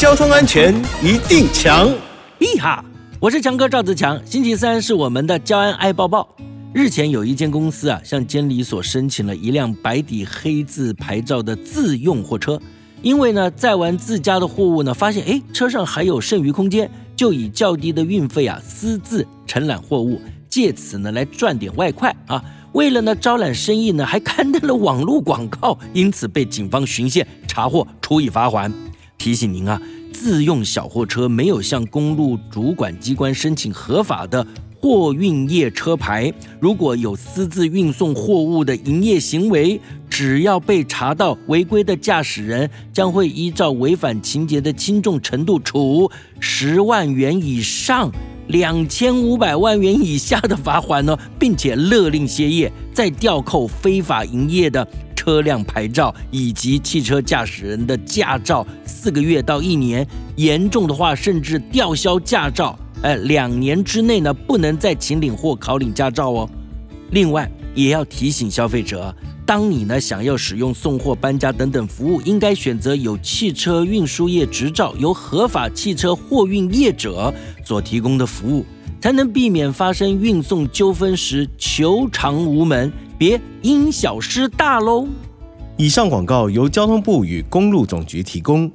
交通安全一定强。咦哈，我是强哥赵子强。星期三是我们的交安爱抱抱。日前有一间公司啊，向监理所申请了一辆白底黑字牌照的自用货车，因为呢载完自家的货物呢，发现哎车上还有剩余空间，就以较低的运费啊私自承揽货物，借此呢来赚点外快啊。为了呢招揽生意呢，还刊登了网络广告，因此被警方巡线查获，处以罚款。提醒您啊，自用小货车没有向公路主管机关申请合法的货运业车牌，如果有私自运送货物的营业行为，只要被查到违规的驾驶人，将会依照违反情节的轻重程度处十万元以上。两千五百万元以下的罚款呢，并且勒令歇业，再吊扣非法营业的车辆牌照以及汽车驾驶人的驾照四个月到一年，严重的话甚至吊销驾照。哎，两年之内呢，不能再请领或考领驾照哦。另外，也要提醒消费者。当你呢想要使用送货、搬家等等服务，应该选择有汽车运输业执照、由合法汽车货运业者所提供的服务，才能避免发生运送纠纷时求偿无门，别因小失大喽。以上广告由交通部与公路总局提供。